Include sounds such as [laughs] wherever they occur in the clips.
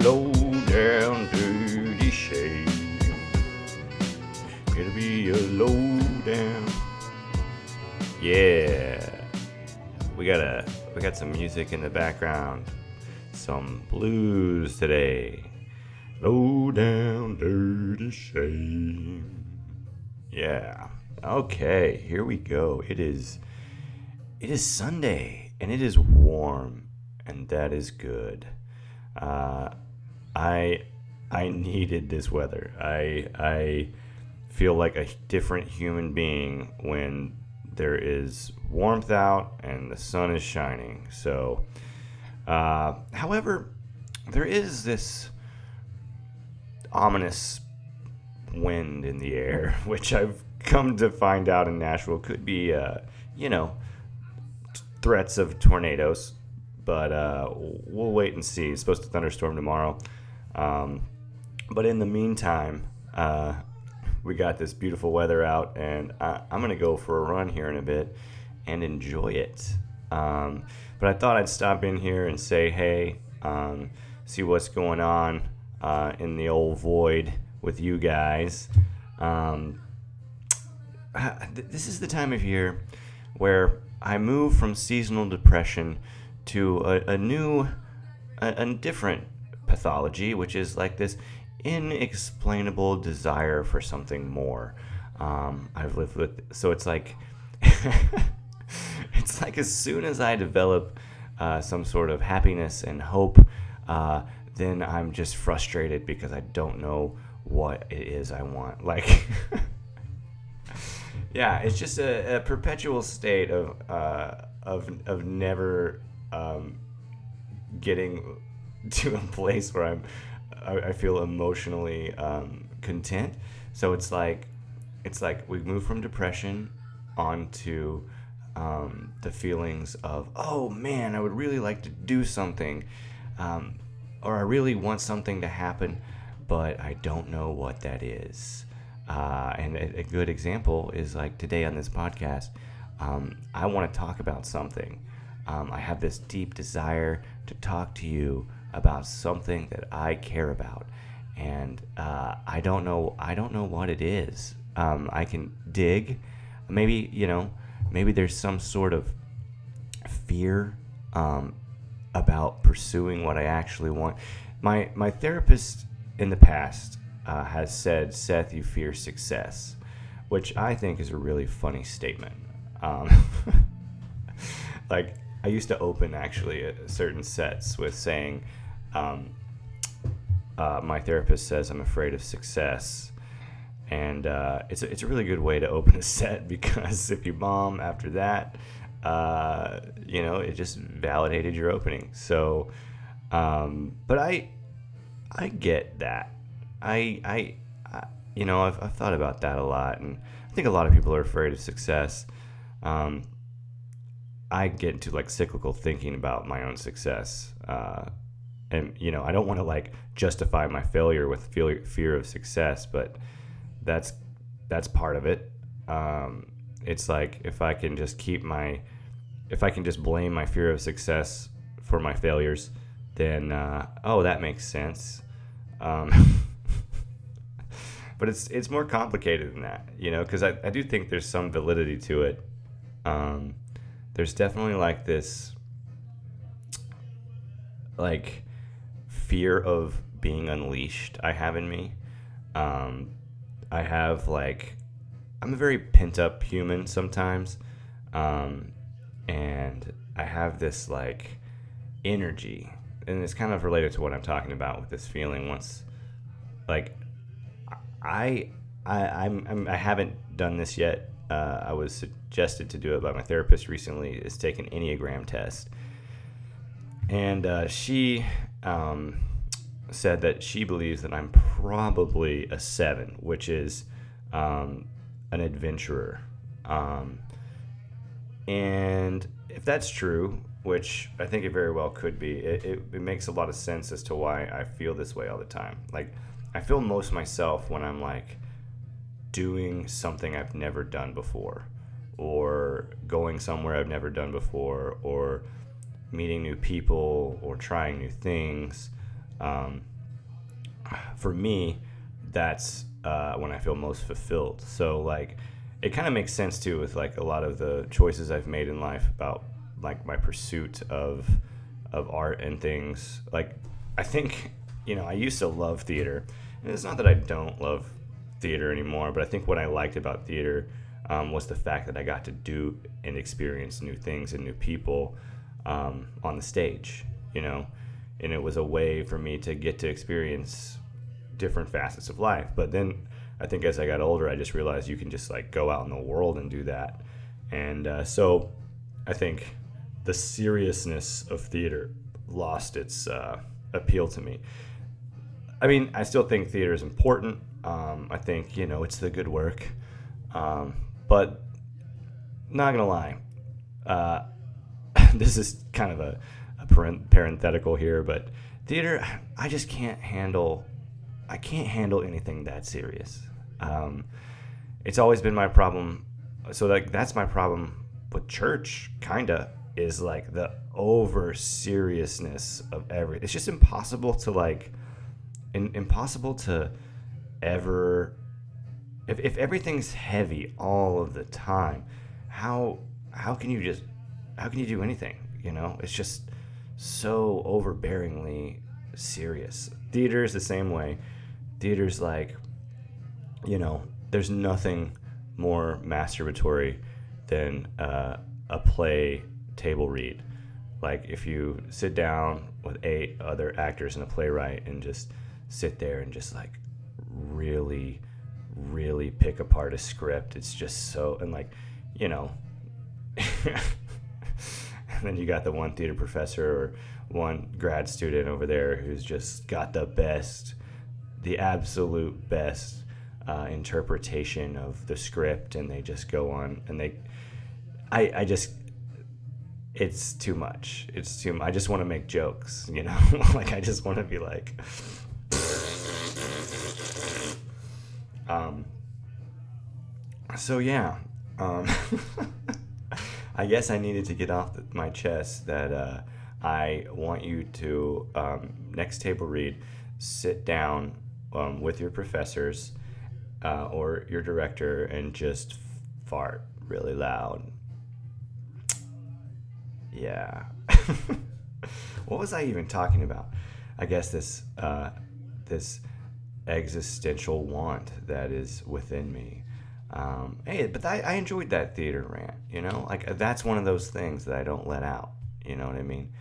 down dirty shame. It'll be a low down. Yeah. We got a we got some music in the background. Some blues today. Low down dirty shame. Yeah. Okay, here we go. It is it is Sunday and it is warm and that is good. Uh, I I needed this weather. I I feel like a different human being when there is warmth out and the sun is shining. So, uh, however, there is this ominous wind in the air, [laughs] which I've come to find out in Nashville could be, uh, you know, t- threats of tornadoes. But uh, we'll wait and see. It's supposed to thunderstorm tomorrow. Um, but in the meantime, uh, we got this beautiful weather out, and I, am going to go for a run here in a bit and enjoy it. Um, but I thought I'd stop in here and say, hey, um, see what's going on uh, in the old void with you guys. Um, this is the time of year where I move from seasonal depression to a, a new, a, a different pathology, which is like this inexplainable desire for something more. Um, I've lived with, so it's like, [laughs] it's like as soon as I develop uh, some sort of happiness and hope, uh, then I'm just frustrated because I don't know what it is I want. [laughs] Like, yeah, it's just a, a perpetual state of uh, of of never um, getting [laughs] to a place where I'm I, I feel emotionally um, content. So it's like it's like we move from depression onto um, the feelings of oh man, I would really like to do something, um, or I really want something to happen, but I don't know what that is. Uh, and a, a, good example is like today on this podcast, um, I want to talk about something. Um, I have this deep desire to talk to you about something that I care about, and uh, I don't know I don't know what it is. Um, I can dig, maybe you know, maybe there's some sort of fear um, about pursuing what I actually want. My my therapist in the past uh, has said, "Seth, you fear success," which I think is a really funny statement. Um, [laughs] like I used to open actually certain sets with saying, um, uh, my therapist says I'm afraid of success. And uh, it's, a, it's a really good way to open a set [laughs] because if you bomb after that, uh, you know, it just validated your opening. So, um, but I, I get that. I, I, I you know, I've, I've, thought about that a lot, and I think a lot of people are afraid of success. Um, I get into like cyclical thinking about my own success. Uh, and you know, I don't want to like justify my failure with fear, of success, but that's that's part of it. Um, it's like if I can just keep my, if I can just blame my fear of success for my failures, then uh, oh, that makes sense. Um, [laughs] but it's it's more complicated than that, you know, because I, I do think there's some validity to it. Um, there's definitely like this, like fear of being unleashed I have in me. Um, I have like I'm a very pent up human sometimes, um, and I have this like energy, and it's kind of related to what I'm talking about with this feeling. Once, like, I I I'm, I'm I haven't done this yet. Uh, I was suggested to do it by my therapist recently. Is take an enneagram test, and uh, she um, said that she believes that I'm probably a seven, which is um, an adventurer. Um, and if that's true, which I think it very well could be, it, it, it, makes a lot of sense as to why I feel this way all the time. Like, I feel most myself when I'm like doing something I've never done before, or going somewhere I've never done before, or meeting new people or trying new things. Um, for me, that's uh, when I feel most fulfilled. So like, it kind of makes sense too with like a lot of the choices I've made in life about like my pursuit of of art and things. Like, I think you know I used to love theater, and it's not that I don't love theater anymore, but I think what I liked about theater um, was the fact that I got to do and experience new things and new people um, on the stage. You know, and it was a way for me to get to experience different facets of life. But then I think as I got older, I just realized you can just like go out in the world and do that. And uh, so I think the seriousness of theater lost its uh, appeal to me. I mean, I still think theater is important. Um, I think, you know, it's the good work. Um, but not to lie, uh, [laughs] this is kind of a, a parenthetical here, but theater, I just can't handle. I can't handle anything that serious. Um, it's always been my problem. So like that's my problem with church, kinda is like the over seriousness of everything. It's just impossible to like, in, impossible to ever. If, if everything's heavy all of the time, how how can you just how can you do anything? You know, it's just so overbearingly serious. Theater is the same way. Theater's like, you know, there's nothing more masturbatory than uh, a play table read. Like if you sit down with eight other actors and a playwright and just sit there and just like really, really pick apart a script, it's just so and like, you know. [laughs] and then you got the one theater professor or one grad student over there who's just got the best, the absolute best uh, interpretation of the script, and they just go on and they, I, I just it's too much. It's too. I just want to make jokes, you know. [laughs] like I just want to be like, um. So yeah, um, [laughs] I guess I needed to get off the, my chest that uh, I want you to um, next table read, sit down um, with your professors uh, or your director and just fart really loud yeah. [laughs] what was I even talking about? I guess this uh, this existential want that is within me. Um, hey, but I, I enjoyed that theater rant. You know, like that's one of those things that I don't let out. You know what I mean?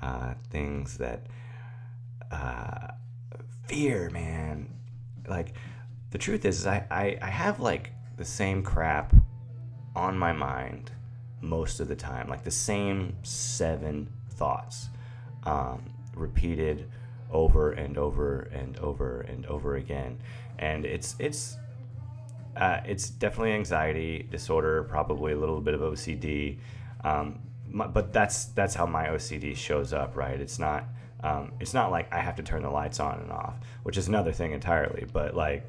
Uh, things that uh, fear, man. Like the truth is, is I, I I have like the same crap on my mind most of the time, like the same seven thoughts, um, repeated over and over and over and over again, and it's it's uh, it's definitely anxiety disorder, probably a little bit of OCD, um, but that's that's how my OCD shows up, right? It's not um, it's not like I have to turn the lights on and off, which is another thing entirely, but like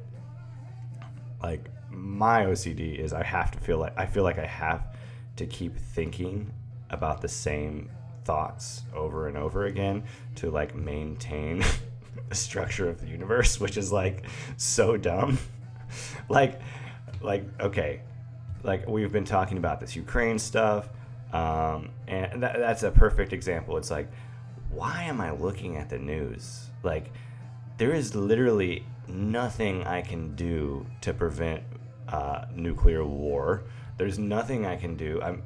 like my OCD is I have to feel like I feel like I have to keep thinking about the same thoughts over and over again to like maintain [laughs] the structure of the universe, which is like so dumb. [laughs] like, like okay, like we've been talking about this Ukraine stuff, um, and that, that's a perfect example. It's like, why am I looking at the news? Like, there is literally nothing I can do to prevent uh, nuclear war there's nothing I can do. I'm.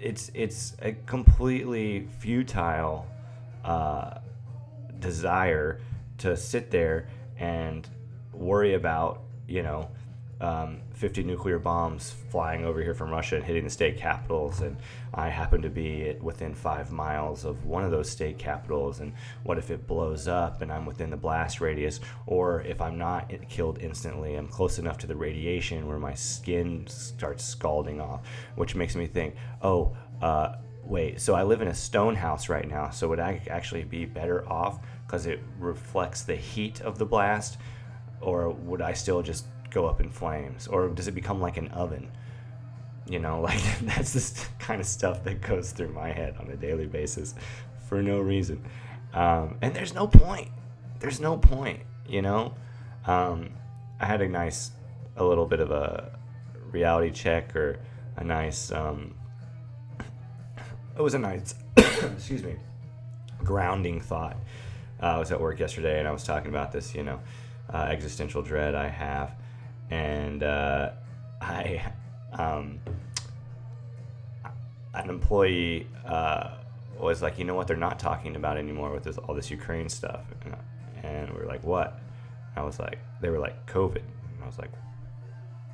It's it's a completely futile uh, desire to sit there and worry about you know um, 50 nuclear bombs flying over here from Russia and hitting the state capitals, and I happen to be within five miles of one of those state capitals, and what if it blows up and I'm within the blast radius, or if I'm not killed instantly, I'm close enough to the radiation where my skin starts scalding off, which makes me think, oh, uh, wait, so I live in a stone house right now, so would I actually be better off because it reflects the heat of the blast, or would I still just go up in flames or does it become like an oven you know [laughs] like that's the kind of stuff that goes through my head on a daily basis for no reason um, and there's no point there's no point you know. Um, I had a nice, a little bit of a reality check or a nice. Um, it was a nice, [coughs] excuse me, grounding thought. Uh, I was at work yesterday and I was talking about this, you know, uh, existential dread I have, and uh, I, um, an employee uh, was like, you know what, they're not talking about anymore with this, all this Ukraine stuff, and, and we were like, what? I was like, they were like COVID. And I was like,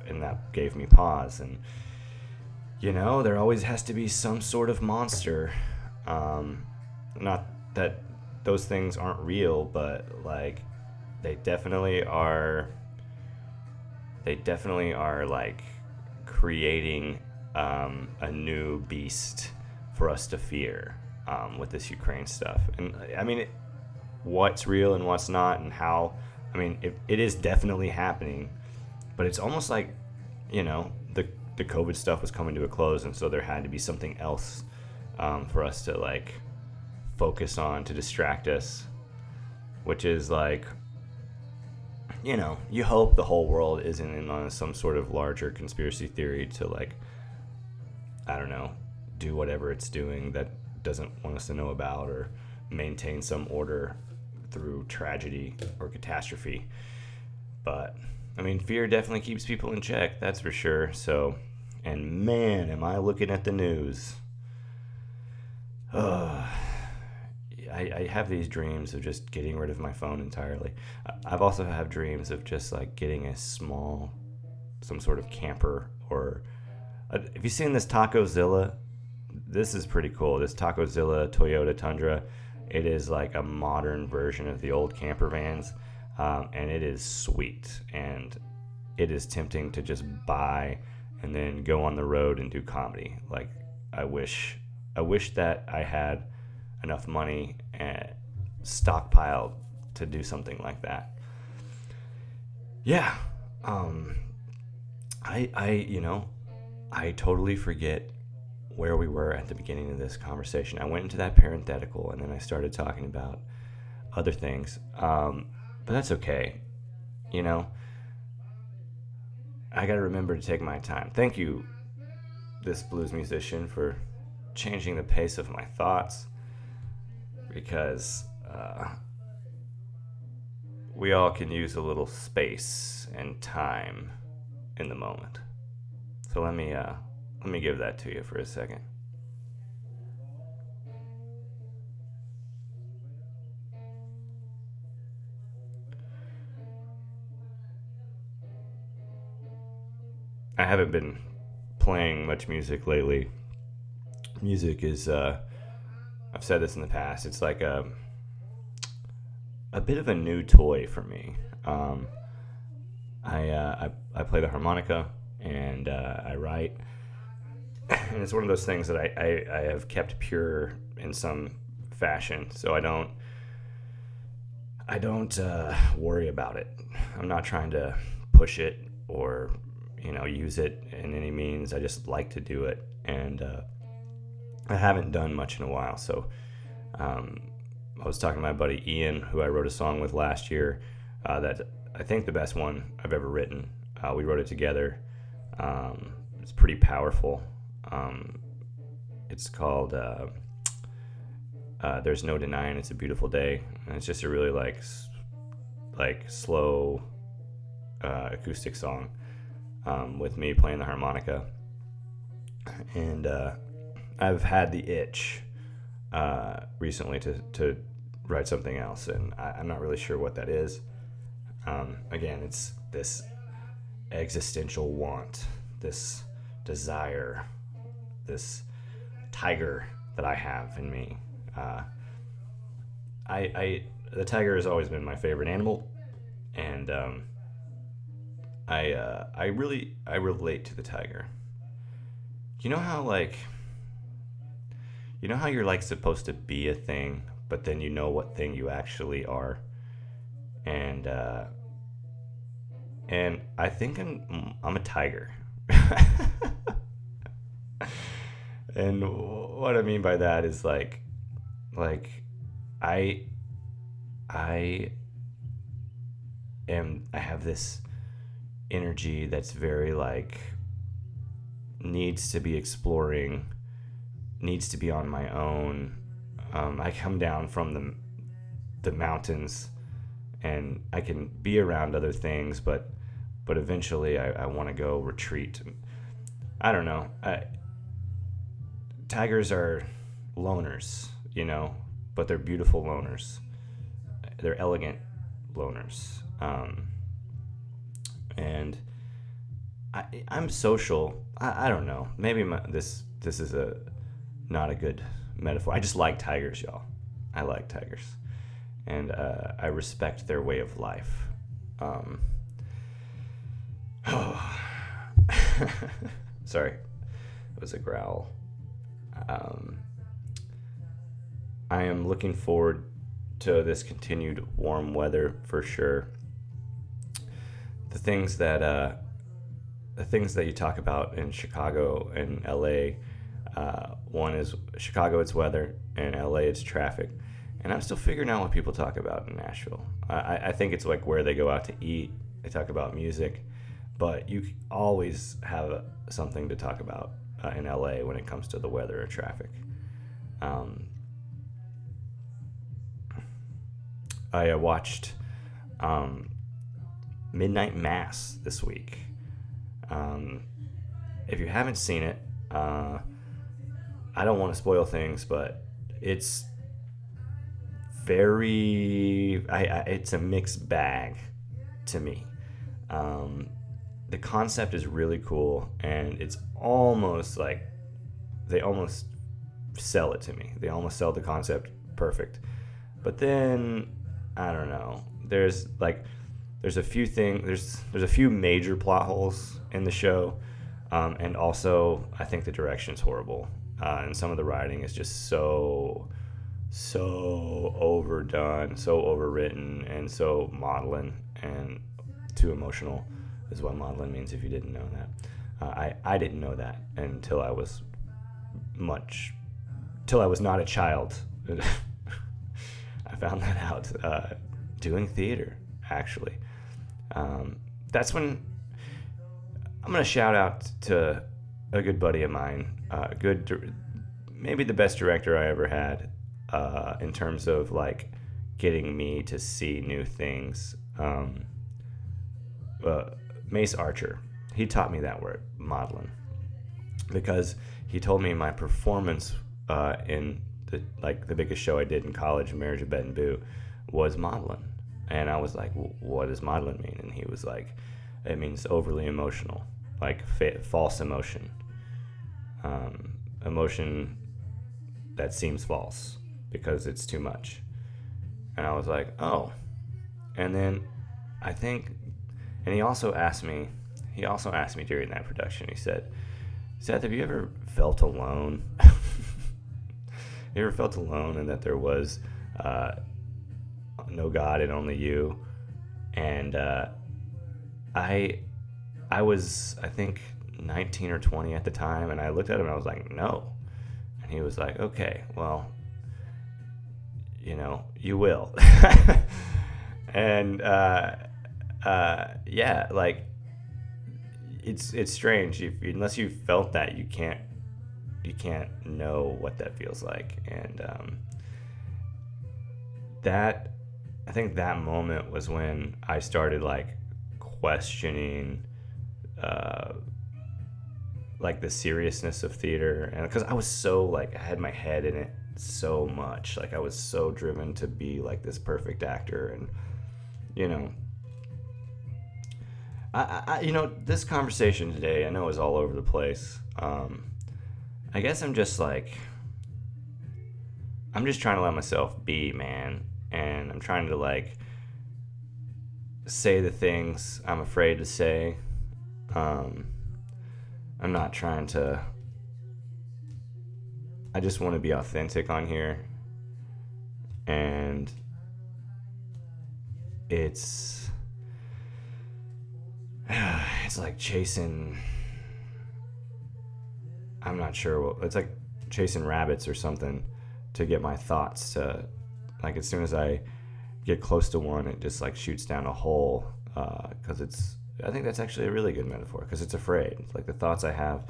and that gave me pause. And you know, there always has to be some sort of monster. Um, not that those things aren't real, but like they definitely are. They definitely are like creating um, a new beast for us to fear um, with this Ukraine stuff. And I mean, it, what's real and what's not, and how. I mean, it, it is definitely happening, but it's almost like, you know, the the COVID stuff was coming to a close, and so there had to be something else um, for us to like focus on to distract us, which is like, you know, you hope the whole world isn't in on some sort of larger conspiracy theory to like, I don't know, do whatever it's doing that doesn't want us to know about or maintain some order through tragedy or catastrophe. But I mean, fear definitely keeps people in check, that's for sure. So, and man, am I looking at the news. [sighs] Uh, I, I have these dreams of just getting rid of my phone entirely. I've also have dreams of just like getting a small, some sort of camper or. Uh, have you seen this Tacozilla? This is pretty cool. This Tacozilla Toyota Tundra. It is like a modern version of the old camper vans, um, and it is sweet. And it is tempting to just buy and then go on the road and do comedy. Like I wish, I wish that I had enough money and stockpiled to do something like that. Yeah, um, I, I, you know, I totally forget where we were at the beginning of this conversation. I went into that parenthetical and then I started talking about other things. Um, but that's okay. You know, I got to remember to take my time. Thank you, this blues musician, for changing the pace of my thoughts because uh, we all can use a little space and time in the moment. So let me uh, let me give that to you for a second. I haven't been playing much music lately. Music is, uh, I've said this in the past, it's like a, a bit of a new toy for me. Um, I, uh, I, I play the harmonica and uh, I write [clears throat] and it's one of those things that I, I, I have kept pure in some fashion, so I don't I don't uh, worry about it. I'm not trying to push it or you know use it in any means. I just like to do it, and uh, I haven't done much in a while. So um, I was talking to my buddy Ian, who I wrote a song with last year. Uh, that I think the best one I've ever written. Uh, we wrote it together. Um, it's pretty powerful. Um, it's called uh, uh, "There's No Denying It's a Beautiful Day," and it's just a really like like slow uh, acoustic song um, with me playing the harmonica, and uh, I've had the itch uh, recently to to write something else, and I, am not really sure what that is. Um, again, it's this existential want, this desire this tiger that I have in me. Uh, I, I the tiger has always been my favorite animal, and um, I uh, I really I relate to the tiger. You know how like you know how you're like supposed to be a thing, but then you know what thing you actually are, and uh, and I think I'm I'm a tiger. [laughs] and what I mean by that is like, like, I, I, am I have this energy that's very like needs to be exploring, needs to be on my own. Um, I come down from the the mountains, and I can be around other things, but but eventually I, I want to go retreat. I don't know. I, tigers are loners, you know, but they're beautiful loners. They're elegant loners. Um, and I, I'm social. I, I don't know. Maybe my, this this is a not a good metaphor. I just like tigers, y'all. I like tigers, and uh, I respect their way of life. Um, oh. [sighs] Sorry, it was a growl. Um, I am looking forward to this continued warm weather for sure. The things that uh, the things that you talk about in Chicago and LA, uh, one is Chicago, it's weather, and LA, it's traffic. And I'm still figuring out what people talk about in Nashville. I, I think it's like where they go out to eat. They talk about music, but you always have something to talk about uh, in LA when it comes to the weather or traffic. Um, I uh, watched um, Midnight Mass this week. Um, if you haven't seen it, uh, I don't want to spoil things, but it's very. I, I, it's a mixed bag to me. Um, the concept is really cool, and it's almost like they almost sell it to me. They almost sell the concept perfect. But then I don't know. There's like there's a few things there's there's a few major plot holes in the show, um, and also I think the direction is horrible, uh, and some of the writing is just so so overdone, so overwritten, and so maudlin and too emotional is what maudlin means if you didn't know that. Uh, I I didn't know that until I was much till I was not a child. [laughs] I found that out uh, doing theater actually. Um, that's when I'm gonna shout out to a good buddy of mine, uh, good, maybe the best director I ever had uh, in terms of like getting me to see new things. Um, uh, Mace Archer, he taught me that word, modeling, because he told me my performance uh, in the like the biggest show I did in college, Marriage of Bette and Boo, was modeling, And I was like, what does modeling mean? And he was like, it means overly emotional, like fa- false emotion, um, emotion that seems false because it's too much. And I was like, oh. And then I think, and he also asked me, he also asked me during that production, he said, Seth, have you ever felt alone? [laughs] you ever felt alone and that there was uh, no God and only you. And uh, I, I was I think 19 or 20 at the time, and I looked at him and I was like, no. And he was like, okay, well, you know, you will. [laughs] and uh, uh, yeah, like it's it's strange. If, unless you felt that, you can't you can't know what that feels like. And um, that I think that moment was when I started like questioning uh, like the seriousness of theater. And because I was so like I had my head in it so much. Like I was so driven to be like this perfect actor. And you know I, I you know this conversation today I know is all over the place. Um, I guess I'm just like I'm just trying to let myself be man. And I'm trying to like say the things I'm afraid to say. Um, I'm not trying to. I just want to be authentic on here. And it's. [sighs] It's like chasing. I'm not sure what. It's like chasing rabbits or something to get my thoughts to like as soon as I get close to one, it just like shoots down a hole because uh, it's. I think that's actually a really good metaphor because it's afraid. Like the thoughts I have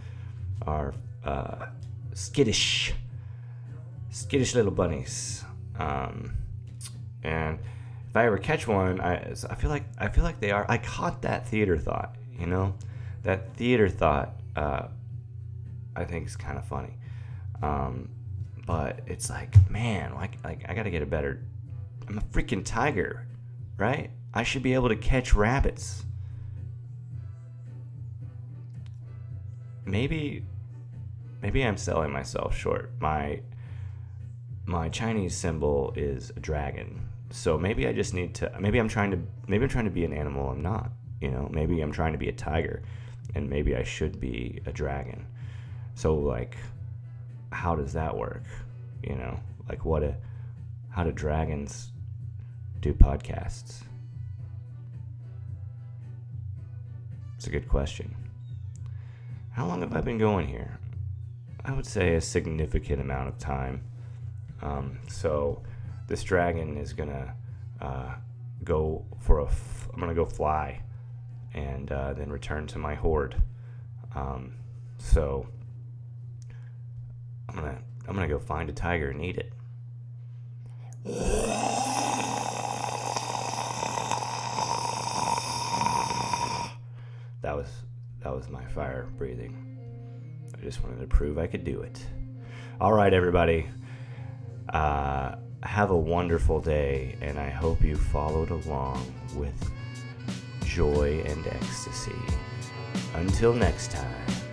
are uh, skittish, skittish little bunnies. Um, and if I ever catch one, I, I feel like I feel like they are. I caught that theater thought, you know, that theater thought. Uh, I think is kind of funny, um, but it's like, man, like, like I gotta get a better. I'm a freaking tiger, right? I should be able to catch rabbits. Maybe, maybe I'm selling myself short. My my Chinese symbol is a dragon. So maybe I just need to maybe I'm trying to maybe I'm trying to be an animal I'm not. You know, maybe I'm trying to be a tiger and maybe I should be a dragon. So like how does that work? You know, like what a how do dragons do podcasts? It's a good question. How long have I been going here? I would say a significant amount of time. Um, so this dragon is gonna uh, go for a. F- I'm gonna go fly, and uh, then return to my hoard. Um, so I'm gonna I'm gonna go find a tiger and eat it. That was was my fire breathing. I just wanted to prove I could do it. All right, everybody. Uh, have a wonderful day, and I hope you followed along with joy and ecstasy. Until next time.